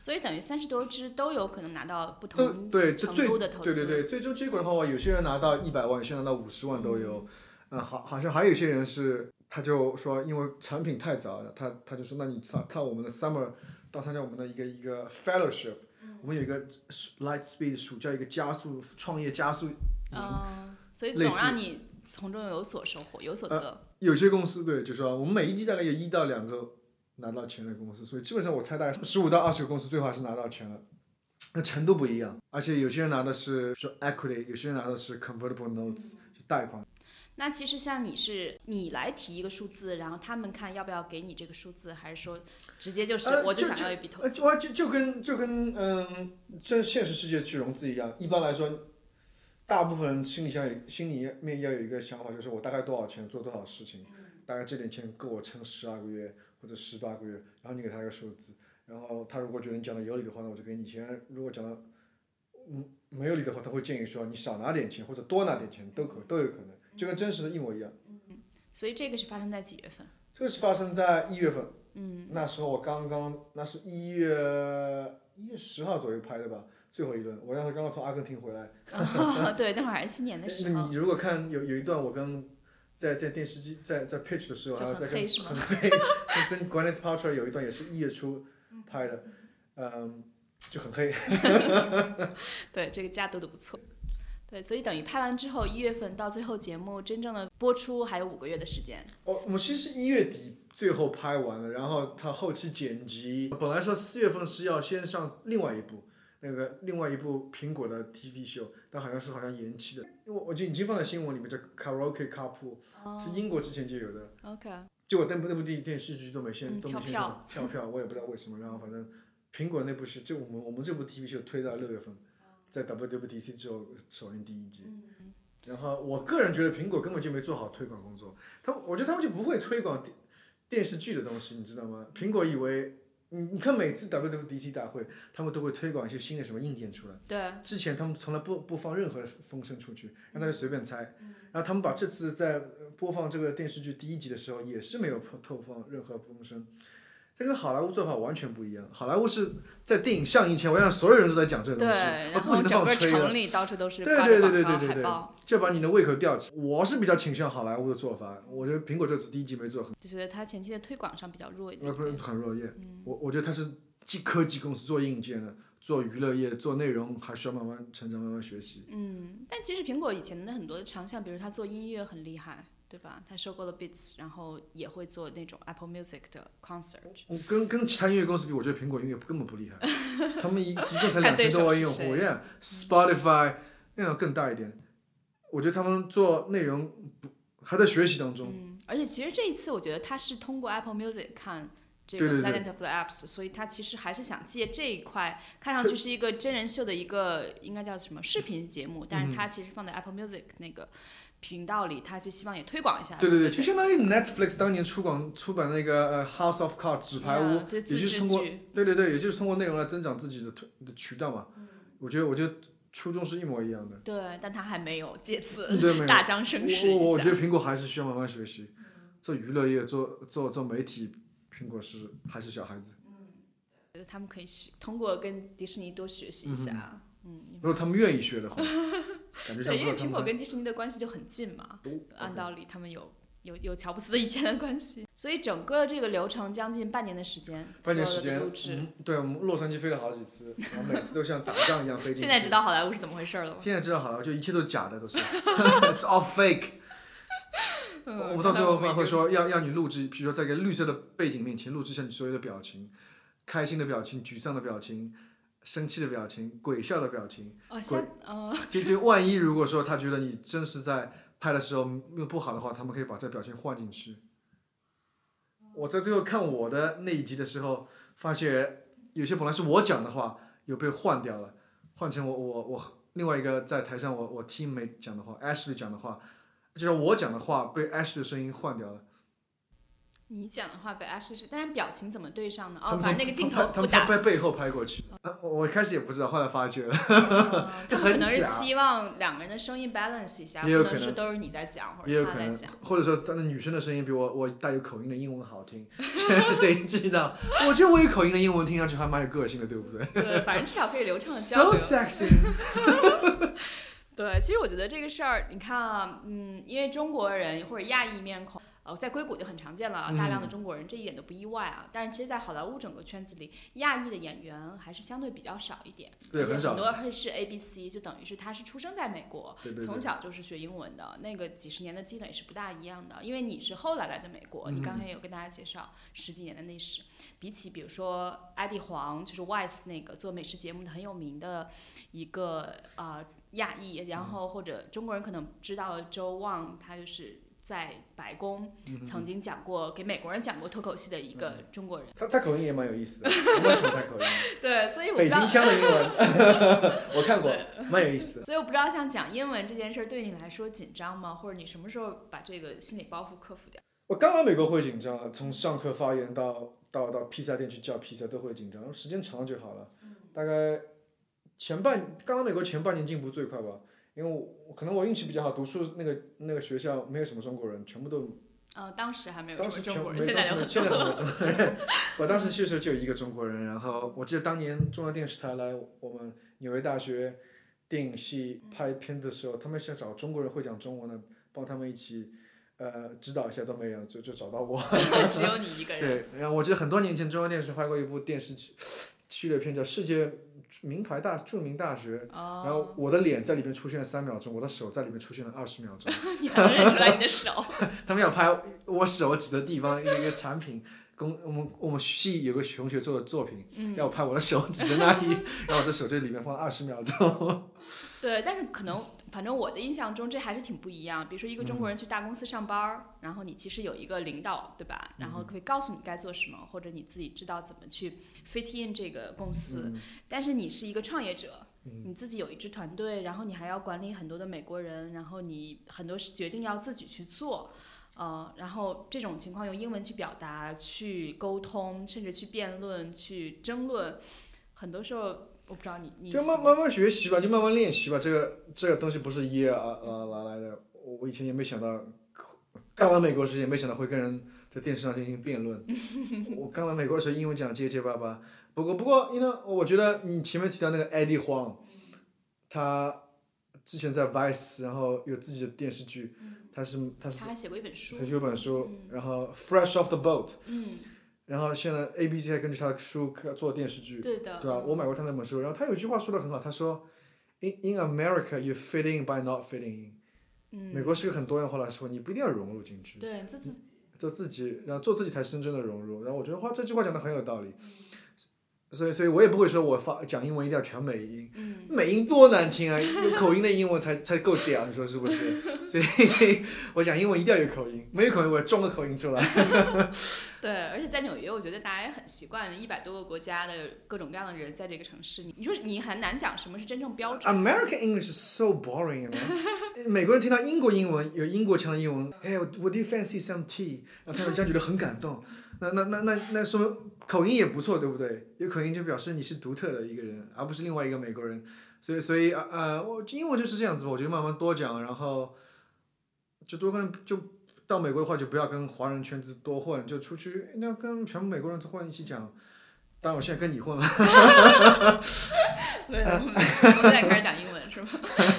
所以等于三十多只都有可能拿到不都同对，这程最度的投资。对对对，最终结果的话，有些人拿到一百万，有些人拿到五十万都有。嗯，好，好像还有一些人是，他就说，因为产品太早了，他他就说，那你参看我们的 summer，到参加我们的一个一个 fellowship，、我们有一个 Light Speed 暑假一个加速创业加速营，嗯所以总让你从中有所收获，有所得。有些公司对，就是说我们每一季大概有一到两个拿到钱的公司，所以基本上我猜大概十五到二十个公司最后还是拿到钱了。那程度不一样，而且有些人拿的是说 equity，有些人拿的是 convertible notes，就贷款。那其实像你是你来提一个数字，然后他们看要不要给你这个数字，还是说直接就是呃我就就想要一笔投呃，就就就跟就跟嗯，这现实世界去融资一样。一般来说，大部分人心里想有心里面要有一个想法，就是我大概多少钱做多少事情，大概这点钱够我撑十二个月或者十八个月，然后你给他一个数字，然后他如果觉得你讲的有理的话，那我就给你钱；如果讲的嗯没有理的话，他会建议说你少拿点钱或者多拿点钱都可都有可能，就跟真实的一模一样。嗯。所以这个是发生在几月份？这个是发生在一月份，嗯，那时候我刚刚，那是一月一月十号左右拍的吧，最后一轮，我当时刚刚从阿根廷回来。对，那会儿还是新年的时候那你。如果看有有一段我跟在在电视机在在 pitch 的时候，然后在跟很黑，跟 Granite Paltrow 有一段也是一月初拍的，嗯，就很黑。对，这个加多的不错。对，所以等于拍完之后，一月份到最后节目真正的播出还有五个月的时间。哦我们其实一月底最后拍完了，然后他后期剪辑，本来说四月份是要先上另外一部那个另外一部苹果的 TV 秀，但好像是好像延期的，因为我就已经放在新闻里面叫 Karaoke Carpool，、是英国之前就有的，OK，结果那部那部电电视剧都没先、嗯都没先跳上跳票，我也不知道为什么，然后反正苹果那部是就我们我们这部 TV 秀推到六月份，在 WWDC 之后首映第一季。然后我个人觉得苹果根本就没做好推广工作，他我觉得他们就不会推广电电视剧的东西，你知道吗？苹果以为你你看每次 WWDC 大会，他们都会推广一些新的什么硬件出来，对，之前他们从来不不放任何风声出去，让大家随便猜。然后他们把这次在播放这个电视剧第一集的时候，也是没有透放任何风声。这跟好莱坞做法完全不一样。好莱坞是在电影上映前，我让所有人都在讲这个，东西，不停的到处都是对对对对对对对就把你的胃口吊起。我是比较倾向好莱坞的做法，我觉得苹果这次第一季没做很，就觉得它前期的推广上比较弱一呃不是点。很弱业。我我觉得它是既科技公司做硬件的，做娱乐业做内容，还需要慢慢成长，慢慢学习。嗯，但其实苹果以前的很多的长项，比如它做音乐很厉害，对吧？他收购了 Beats，然后也会做那种 Apple Music 的 concert。我跟跟其他音乐公司比，我觉得苹果音乐根本不厉害，他们一一共才两千多万用户，Yeah，Spotify 那种更大一点。我觉得他们做内容不还在学习当中。嗯，而且其实这一次，我觉得他是通过 Apple Music 看这个 Planet of the Apps，所以他其实还是想借这一块，看上去是一个真人秀的一个应该叫什么视频节目，但是他其实放在 Apple Music 那个频道里，他就希望也推广一下。对对对，不就相当于 Netflix 当年出广出版那个呃 House of Cards 纸牌屋也就是通过对对对，也就是通过内容来增长自己的推的渠道嘛。我觉得我觉得初衷是一模一样的。对，但他还没有借此 大张声势我我觉。得苹果还是需要慢慢学习，做娱乐业做做做媒体，苹果是还是小孩子。嗯觉得他们可以学通过跟迪士尼多学习一下。嗯，如果他们愿意学的话，感觉对，像不因为苹果跟迪士尼的关系就很近嘛，哦按道理他们有有有乔布斯的以前的关系，所以整个这个流程将近半年的时间，半年时间。嗯，对，我们洛杉矶飞了好几次，然后每次都像打仗一样飞进去。现在知道好莱坞是怎么回事了吗？现在知道好莱坞，就一切都是假的，都是，It's all fake。嗯我们到最后会会说要要你录制，比如说在一个绿色的背景面前录制下你所有的表情，开心的表情、沮丧的表情、生气的表情、鬼笑的表情。哦，像呃，就就万一如果说他觉得你真是在拍的时候又不好的话，他们可以把这表情换进去。我在最后看我的那一集的时候，发觉有些本来是我讲的话，有被换掉了，换成我我我另外一个在台上我我 teammate 讲的话，Ashley 讲的话，就是我讲的话被 Ashley 的声音换掉了。你讲的话被 Ash 是，但是表情怎么对上呢？哦，反正那个镜头不打，他们从背背后拍过去。啊我我一开始也不知道，后来发觉了。嗯 他们可能是希望两个人的声音 balance 一下，不也有可能能是都是你在讲或也有可能者他在讲。，或者说她的女生的声音比我我带有口音的英文好听，谁知道？我觉得我有口音的英文听上去还蛮有个性的，对不对 对，反正至少可以流畅的交？So 流。sexy。对，其实我觉得这个事儿，你看啊，嗯，因为中国人或者亚裔面孔，呃，在硅谷就很常见了，大量的中国人，这一点都不意外啊。但是其实，在好莱坞整个圈子里，亚裔的演员还是相对比较少一点，对很少而且很多会是 A B C，就等于是他是出生在美国，对对对。从小就是学英文的，那个几十年的积累是不大一样的。因为你是后来来的美国，你刚才也有跟大家介绍十几年的历史，比起比如说艾迪黄，就是 Wise 那个做美食节目的很有名的一个呃亚裔，然后或者中国人可能知道周旺，他就是在白宫曾经讲过给美国人讲过脱口秀的一个中国人。他他口音也蛮有意思的，我蛮喜欢他口音。对，所以我不知道北京腔的英文，我看过，蛮有意思的。所以我不知道像讲英文这件事儿对你来说紧张吗？或者你什么时候把这个心理包袱克服掉？我刚来美国会紧张，从上课发言到到到披萨店去叫披萨都会紧张，时间长了就好了。大概前半刚来美国前半年进步最快吧，因为我可能我运气比较好，读书那个那个学校没有什么中国人，全部都呃，当时还没有当时全什么中国人，没现在有很多。中国人。我当时去的时候就有一个中国人，然后我记得当年中央电视台来我们纽约大学电影系拍片的时候，他们想找中国人会讲中文的，帮他们一起呃指导一下，都没有，就就找到我。只有你一个人。对，然后我记得很多年前中央电视拍过一部电视剧 系列片叫《世界名牌大著名大学》，哦，然后我的脸在里面出现了三秒钟，我的手在里面出现了二十秒钟。你还能认出来你的手？他们要拍我手指的地方一个一个产品，公我们我们系有个同学做的作品，嗯要拍我的手指的那里，然后我这手这里面放了二十秒钟。对，但是可能，反正我的印象中这还是挺不一样。比如说一个中国人去大公司上班儿，然后你其实有一个领导，对吧？然后可以告诉你该做什么，或者你自己知道怎么去 fit in 这个公司。但是你是一个创业者，你自己有一支团队，然后你还要管理很多的美国人，然后你很多是决定要自己去做。呃，然后这种情况用英文去表达、去沟通，甚至去辩论、去争论，很多时候我不知道你你就慢慢慢学习吧，就慢慢练习吧。这个这个东西不是一夜啊啊拿来的。我我以前也没想到，刚来美国时也没想到会跟人在电视上进行辩论。我刚来美国的时候英文讲得结结巴巴。不过不过，因为我觉得你前面提到那个 Eddie Huang，他之前在 Vice，然后有自己的电视剧，他是他是他还写过一本书他，有本书，然后 Fresh Off the Boat，嗯，然后现在 ABC 还根据他的书做电视剧。对的，对吧？我买过他那本书，然后他有一句话说的很好，他说，In in America you fit in by not fitting in。嗯，美国是个很多样化的社会，你不一定要融入进去，对，做自己，做自己，然后做自己才是真正的融入。然后我觉得话这句话讲的很有道理，所以所以我也不会说我发讲英文一定要全美音，嗯，美音多难听啊，有口音的英文才才够屌，你说是不是？所以所以我讲英文一定要有口音，没有口音我装个口音出来。对，而且在纽约，我觉得大家也很习惯一百多个国家的各种各样的人在这个城市，你说你很难讲什么是真正标准。American English is so boring. 美国人听到英国英文有英国腔的英文，哎，我 Would you fancy some tea？然后他们这样觉得很感动。那那那那那说明口音也不错，对不对？有口音就表示你是独特的一个人，而不是另外一个美国人。所以所以呃呃，我英文就是这样子，我觉得慢慢多讲，然后就多跟就到美国的话，就不要跟华人圈子多混，就出去那跟全部美国人混一起讲。当然，我现在跟你混了。对，我现在开始讲英文是吗？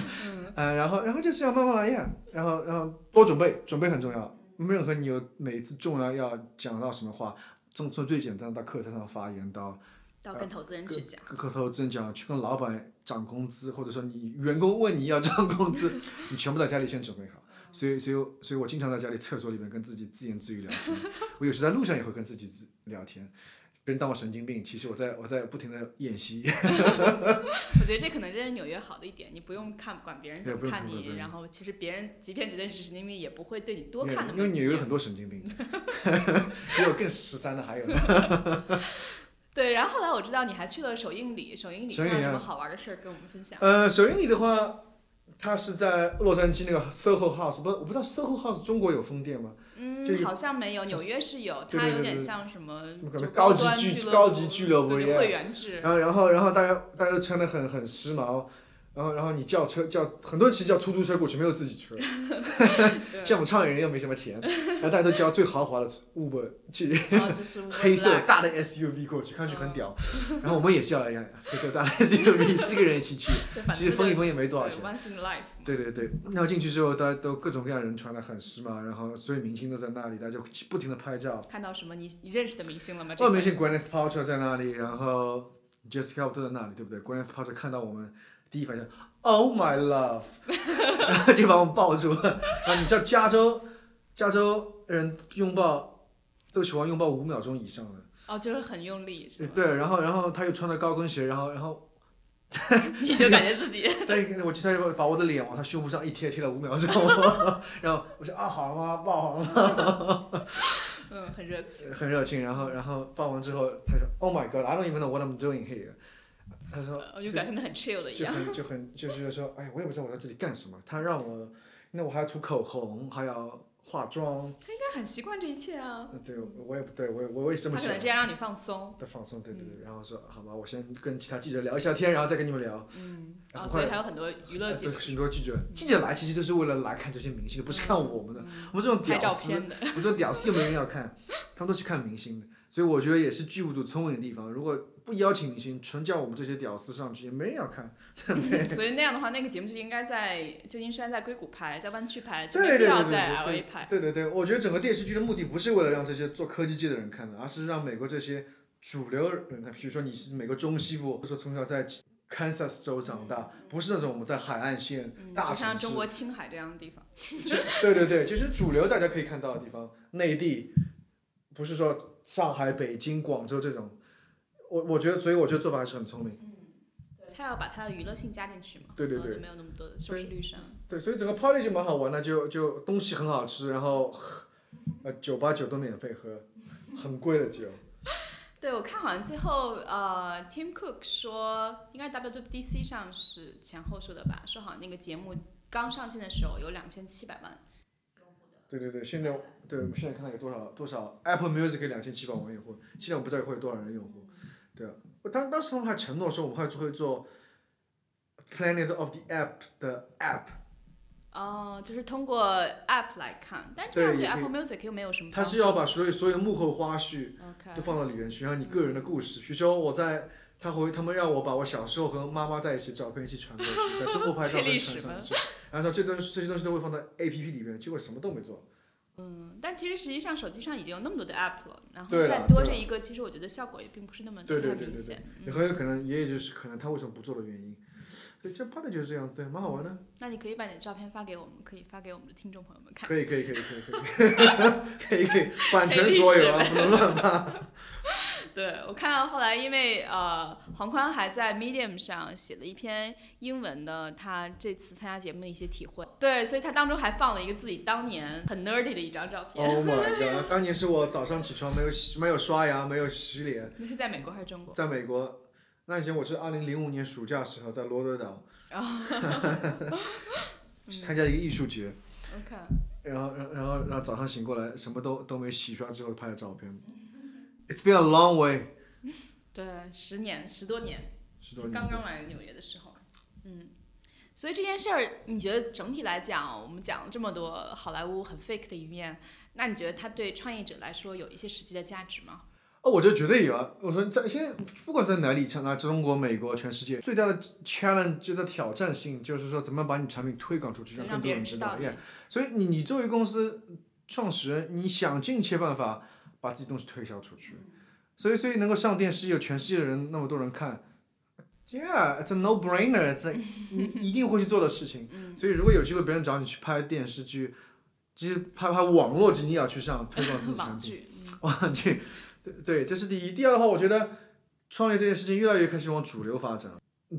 呃，然后然后就是要慢慢来呀，然后然后多准备，准备很重要。任何你有每一次重要要讲到什么话，从从最简单的到课堂上发言，到要跟投资人去讲。跟课投资人讲，去跟老板涨工资，或者说你员工问你要涨工资，你全部在家里先准备好。所以所以所以我经常在家里厕所里面跟自己自言自语聊天，我有时在路上也会跟自己自聊天。别人当我神经病，其实我在我在不停的演戏。我觉得这可能这是纽约好的一点，你不用看管别人怎么看你，然后其实别人即便觉得你是神经病，也不会对你多看因为纽约有很多神经病，比我更十三的还有呢。对，然后后来我知道你还去了首映礼，首映礼上有什么好玩的事儿跟我们分享？呃，首映礼的话，它是在洛杉矶那个 SOHO House，不，我不知道 SOHO House 中国有分店吗？就嗯，有好像没有，纽约是有，对它有点像什么高级端俱高级俱乐部对 yeah 会员制。然后然后然后大家大家都穿的很很时髦，然后然后你叫车叫很多人其实叫出租车过去，没有自己车。像我们创业人又没什么钱，然后大家都叫最豪华的 Uber 去，黑色大的 SUV 过去，看上去很屌。然后我们也叫了一辆黑色大的 SUV，四个人一起去，其实分一分也没多少钱。对对对，然后进去之后，大家都各种各样人穿的很时髦，然后所有明星都在那里，大家就不停的拍照。看到什么你你认识的明星了吗？外明星 Gwyneth Paltrow 在那里，然后 Jessica 都在那里，对不对？Gwyneth Paltrow 看到我们，第一反应 Oh my love，然 后就把我们抱住了。然后你知道加州，加州人拥抱都喜欢拥抱五秒钟以上的。哦，就是很用力，是吗？对，然后然后他又穿着高跟鞋，然后然后 你就感觉自己 对，我记得他把我的脸往他胸部上一贴，贴了五秒钟，然后我说啊好了吗，抱好吗？嗯很热情。很热情，然后然后抱完之后，他说 Oh my God, I don't even know what I'm doing here。他说我就表现的很 chill 的一样。就很就很就是说，哎呀，我也不知道我在这里干什么。他让我，那我还要涂口红，还要化妆。他应该很习惯这一切啊。呃对，我也不对，我也我也是这么想他可能。这样让你放松。对放松，对对对，然后说好吧，我先跟其他记者聊一下天，然后再跟你们聊。嗯，然后所以还有很多娱乐记者很多记者，记者来其实就是为了来看这些明星的，不是看我们的。我们这种屌丝。我们这种屌丝又没人要看，他们都去看明星的。所以我觉得也是剧务组聪明的地方。如果不邀请明星，纯叫我们这些屌丝上去，也没人要看，对 不对？所以那样的话，那个节目就应该在旧金山、在硅谷拍，在湾区拍，就对没必对对对要在对 LA 拍。对对对，我觉得整个电视剧的目的不是为了让这些做科技界的人看的，而是让美国这些主流人看。比如说你是美国中西部，或者说从小在 Kansas 州长大，不是那种我们在海岸线、嗯，大城市就像中，国青海这样的地方。对对对，就是主流大家可以看到的地方，内地，不是说上海、北京、广州这种。我我觉得，所以我觉得做法还是很聪明。他要把他的娱乐性加进去嘛，对对对就没有那么多的收视率上。对，所以整个 party 就蛮好玩的，就就东西很好吃，然后喝呃酒吧酒都免费喝，很贵的酒。对，我看好像最后呃，Tim Cook 说，应该 WWDC 上是前后说的吧，说好像那个节目刚上线的时候有两千七百万。对对对，现在对我们现在看到有多少多少 Apple Music 两千七百万用户，现在我不知道会有多少人用户。对啊，我当当时我们还承诺说我们会会做 Planet of the App 的 App，哦，就是通过 App 来看，但是这样对 Apple Music 又没有什么。它是要把所有所有幕后花絮都放到里面去，然后你个人的故事，比如说我在。他回，他们让我把我小时候和妈妈在一起照片一起传过去，在中国拍照片传上去，然后说这东西这些东西都会放在 A P P 里面，结果什么都没做。嗯，但其实实际上手机上已经有那么多的 App 了，然后对再多这一个，其实我觉得效果也并不是那么对对太对对对明显。，也很有可能，也也就是可能他为什么不做的原因。对，这 party 就是这样子，对，蛮好玩的。那你可以把你的照片发给我们，可以发给我们的听众朋友们看。可以可以可以可以可以，可以可以，版权 所有啊，不能乱发。对我看到后来，因为呃，黄宽还在 Medium 上写了一篇英文的他这次参加节目的一些体会。对，所以他当中还放了一个自己当年很 nerdy 的一张照片。Oh my god！当年是我早上起床没有洗没有刷牙，没有洗脸，那是在美国还是中国？在美国。那以前我是二零零五年暑假时候在罗德岛，参加一个艺术节，OK，然后然后然后然后早上醒过来什么都都没洗刷之后拍的照片。It's been a long way，对，十年十多年，十多年。刚刚来纽约的时候，嗯。所以这件事儿，你觉得整体来讲，我们讲了这么多好莱坞很 fake 的一面，那你觉得它对创业者来说有一些实际的价值吗？哦，我觉得绝对有啊！我说在现在不管在哪里，像那中国、美国、全世界，最大的 challenge 就在挑战性，就是说怎么把你产品推广出去，让让更多人知道。Yeah，所以你你作为公司创始人，你想尽一切办法把自己东西推销出去，所以所以能够上电视，有全世界的人那么多人看，Yeah，it's a no-brainer，在 你一定会去做的事情。所以如果有机会别人找你去拍电视剧，其实拍拍网络剧，你也要去上推广自己产品。网剧，嗯忘记，对对，这是第一。第二的话，我觉得创业这件事情越来越开始往主流发展，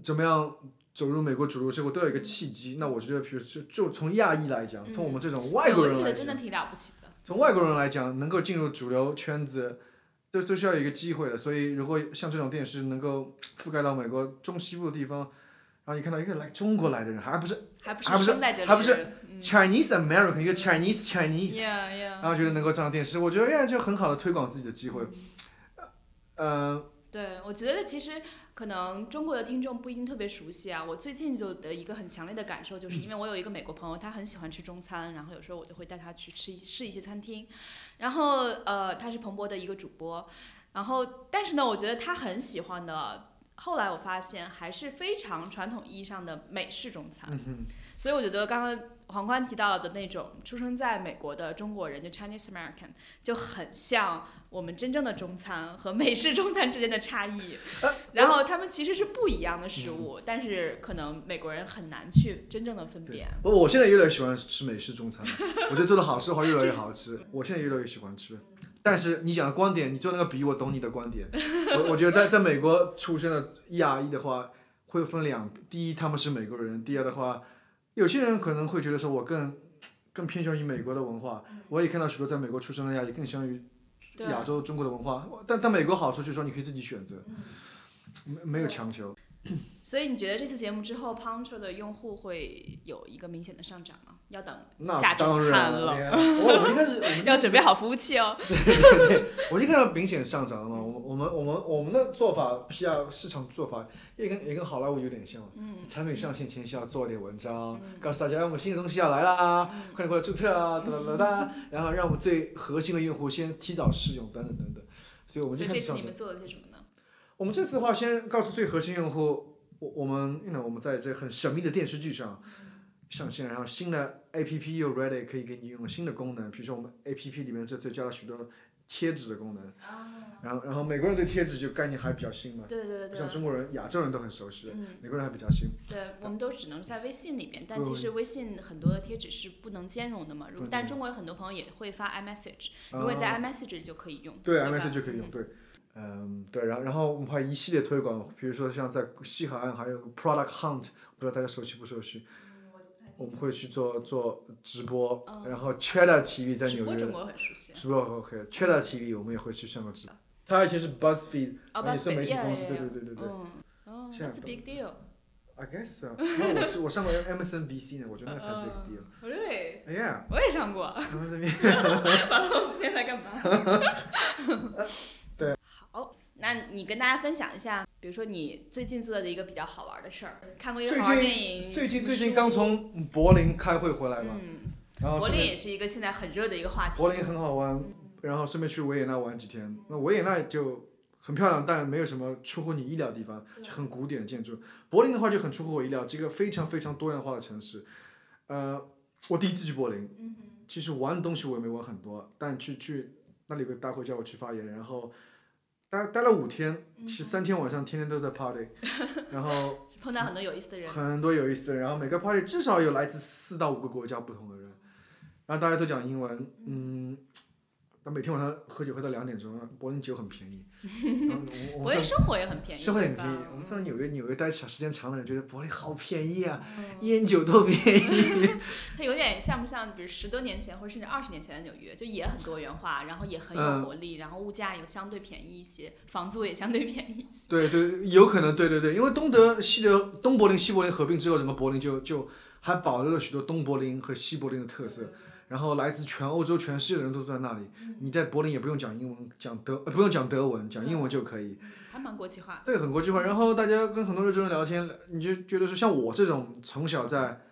怎么样走入美国主流社会都有一个契机。那我觉得，比如就就从亚裔来讲，从我们这种外国人来讲，真的挺了不起的。从外国人来讲，能够进入主流圈子，这都需要一个机会的。所以，如果像这种电视能够覆盖到美国中西部的地方，然后你看到一个来中国来的人，还不是还不还不是还不是嗯 Chinese American，一个 Chinese Chinese。，Yeah Yeah，然后觉得能够上电视，我觉得哎呀，就很好的推广自己的机会。呃，对，我觉得其实可能中国的听众不一定特别熟悉啊。我最近就的一个很强烈的感受，就是因为我有一个美国朋友，他很喜欢吃中餐，然后有时候我就会带他去吃一试一些餐厅。然后呃，他是彭博的一个主播，然后但是呢，我觉得他很喜欢的，后来我发现还是非常传统意义上的美式中餐。所以我觉得刚刚黄冠提到的那种出生在美国的中国人，就 Chinese American，就很像我们真正的中餐和美式中餐之间的差异。然后他们其实是不一样的食物，但是可能美国人很难去真正的分辨。不，我现在越来越喜欢吃美式中餐了，我觉得做的好吃的话越来越好吃，我现在越来越喜欢吃。但是你讲的观点，你做那个比喻，我懂你的观点。我我觉得在在美国出生的亚裔的话，会分两，第一他们是美国人，第二的话。有些人可能会觉得说，我更更偏向于美国的文化。我也看到许多在美国出生的亚裔更相于亚洲中国的文化。但但美国好处就是说，你可以自己选择，没没有强求。所以你觉得这次节目之后 p u n c h 的用户会有一个明显的上涨吗？要等下周看了。我我一开始 要准备好服务器哦。对对对，我一看到明显上涨了嘛。我我们我们我们的做法，PR 市场做法也跟也跟好莱坞有点像。嗯。产品上线前需要做点文章，告诉大家我们新的东西要来啦，快点过来注册啊，哒哒哒哒，然后让我们最核心的用户先提早试用，等等等等。所以我们就开始。这次你们做了些什么呢？我们这次的话，先告诉最核心用户，我我们，因为我们在这很神秘的电视剧上上线，然后新的 A P P 又 ready 可以给你用新的功能，比如说我们 A P P 里面这次加了许多贴纸的功能，然后然后美国人对贴纸就概念还比较新嘛，对对对，像中国人、亚洲人都很熟悉，美国人还比较新。对，我们都只能在微信里面，但其实微信很多的贴纸是不能兼容的嘛。如但中国有很多朋友也会发 iMessage，如果在 iMessage 里就可以用。对，iMessage 就可以用，对。嗯，对，然后然后我们还一系列推广，比如说像在西海岸还有 Product Hunt，不知道大家熟悉不熟悉？我们会去做做直播，然后 Cheddar TV 在纽约，直播很熟悉。直播 OK，Cheddar TV 我们也会去上个直播。他以前是 BuzzFeed，也是媒体公司，对对对对对。哦，That's a big deal。I guess。那我是我上过 MSNBC 呢，我觉得那才 big deal。Really？哎呀。我也上过。MSNBC。完了，我今天在干嘛？那你跟大家分享一下，比如说你最近做的一个比较好玩的事儿，看过一个好玩电影。最近最近刚从柏林开会回来嘛，然后柏林也是一个现在很热的一个话题。柏林很好玩，然后顺便去维也纳玩几天。那维也纳就很漂亮，但没有什么出乎你意料的地方，就很古典的建筑。柏林的话就很出乎我意料，这个非常非常多样化的城市。呃，我第一次去柏林，其实玩的东西我也没玩很多，但去去那里有个大会叫我去发言，然后。待待了五天，其实三天晚上天天都在 party，然后碰到很多有意思的人，很多有意思的人，然后每个 party 至少有来自四到五个国家不同的人，然后大家都讲英文，嗯。他每天晚上喝酒喝到两点钟，柏林酒很便宜。柏林生活也很便宜。生活很便宜。我们在纽约，纽约待长时间长的人觉得柏林好便宜啊，烟酒都便宜。它有点像不像，比如十多年前或者甚至二十年前的纽约，就也很多元化，然后也很有活力，然后物价又相对便宜一些，房租也相对便宜一些。对对，有可能，对对对，因为东德、西德、东柏林、西柏林合并之后，整个柏林就就还保留了许多东柏林和西柏林的特色。然后来自全欧洲、全世界的人都在那里。你在柏林也不用讲英文，讲德不用讲德文，讲英文就可以。还蛮国际化。对，很国际化。然后大家跟很多欧洲人聊天，你就觉得说，像我这种从小在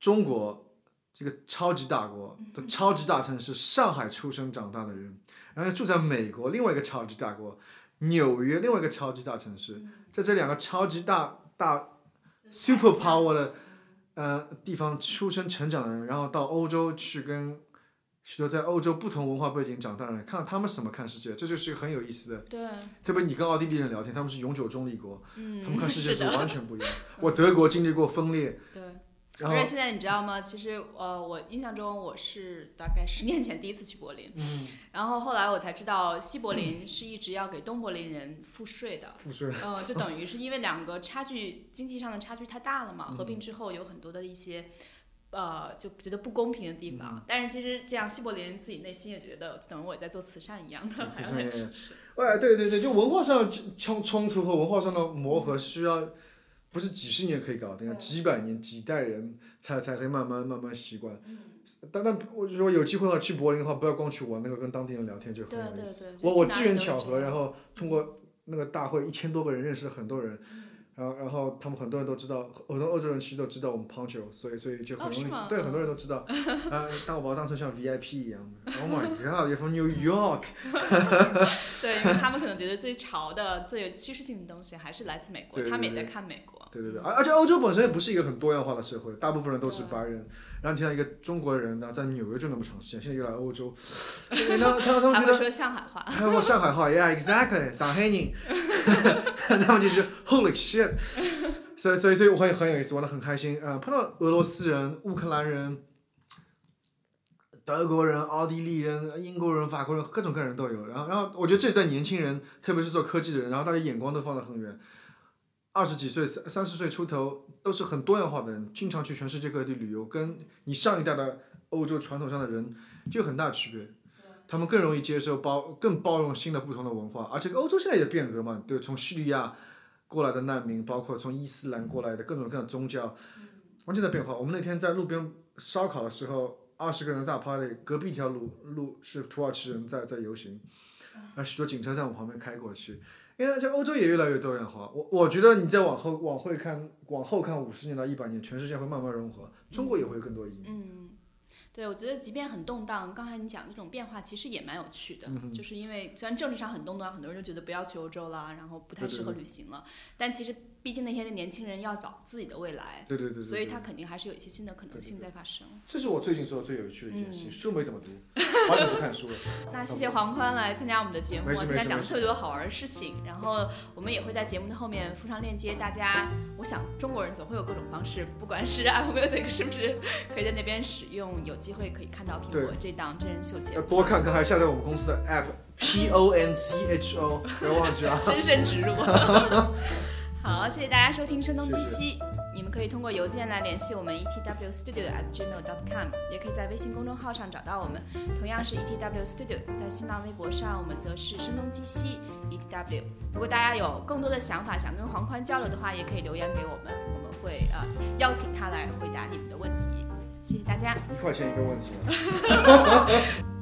中国这个超级大国的超级大城市上海出生长大的人，然后住在美国另外一个超级大国纽约另外一个超级大城市，在这两个超级大大 super power 的。呃，地方出生成长的人，然后到欧洲去跟许多在欧洲不同文化背景长大的人，看看他们是怎么看世界，这就是一个很有意思的。对。特别你跟奥地利人聊天，他们是永久中立国，他们看世界 是完全不一样。我德国经历过分裂。对。而且现在你知道吗？其实呃，我印象中我是大概十年前第一次去柏林，嗯然后后来我才知道西柏林是一直要给东柏林人赋税的。赋税。嗯，就等于是因为两个差距经济上的差距太大了嘛，合并之后有很多的一些呃就觉得不公平的地方。但是其实这样西柏林人自己内心也觉得，等于我在做慈善一样的。慈善。哎，对对对，就文化上冲冲突和文化上的磨合需要。不是几十年可以搞定，要几百年、几代人才才可以慢慢慢慢习惯。但但我就说有机会的话去柏林的话，不要光去玩，那个跟当地人聊天就很有意思。我我机缘巧合，然后通过那个大会一千多个人认识很多人，然后然后他们很多人都知道，很多欧洲人其实都知道我们 Poncho，所以所以就很容易、哦对很多人都知道，啊，但我把它当成像 VIP 一样的，Oh my God，you're from New York，对，因为他们可能觉得最潮的、最有趋势性的东西还是来自美国，对对他们也在看美国。对对对，而而且欧洲本身也不是一个很多样化的社会，大部分人都是白人。然后听到一个中国人呢，在纽约住那么长时间，现在又来欧洲，对然后他他们觉得，说上海话，还有上海话，Yeah exactly，上海人，他们就是 Holy shit，所以所以所以我会很有意思，玩的很开心。呃，碰到俄罗斯人、乌克兰人、德国人、奥地利人、英国人、法国人，各种各样人都有。然后然后我觉得这一代年轻人，特别是做科技的人，然后大家眼光都放得很远。二十几岁、三三十岁出头，都是很多样化的人，经常去全世界各地旅游，跟你上一代的欧洲传统上的人就有很大区别。他们更容易接受包，更包容新的不同的文化，而且欧洲现在也变革嘛，对，从叙利亚过来的难民，包括从伊斯兰过来的各种各样的宗教，完全在变化。我们那天在路边烧烤的时候，二十个人大 party，隔壁一条路路是土耳其人在在游行，那许多警车在我们旁边开过去。因为像欧洲也越来越多元化，我我觉得你再往后往后看，往后看五十年到一百年，全世界会慢慢融合，中国也会有更多移民。嗯，对，我觉得即便很动荡，刚才你讲的这种变化其实也蛮有趣的，嗯就是因为虽然政治上很动荡，很多人就觉得不要去欧洲了，然后不太适合对对对。旅行了，但其实毕竟那些的年轻人要找自己的未来，对对对所以他肯定还是有一些新的可能性在发生。这是我最近做的最有趣的一件事，嗯书没怎么读，好久不看书了。那谢谢黄宽来参加我们的节目，没事今天讲了特别多好玩的事情，然后我们也会在节目的后面附上链接，大家，我想中国人总会有各种方式，不管是 Apple Music 是不是可以在那边使用，有机会可以看到苹果这档真人秀节要目，多看看，还下载我们公司的 app P O N C H O，不要忘记啊。深深植入。好，谢谢大家收听《声东击谢西》你们可以通过邮件来联系我们 etw studio at gmail dot com，也可以在微信公众号上找到我们，同样是 etw studio。在新浪微博上，我们则是声东击西 etw。如果大家有更多的想法，想跟黄宽交流的话，也可以留言给我们，我们会呃邀请他来回答你们的问题。谢谢大家。一块钱一个问题啊。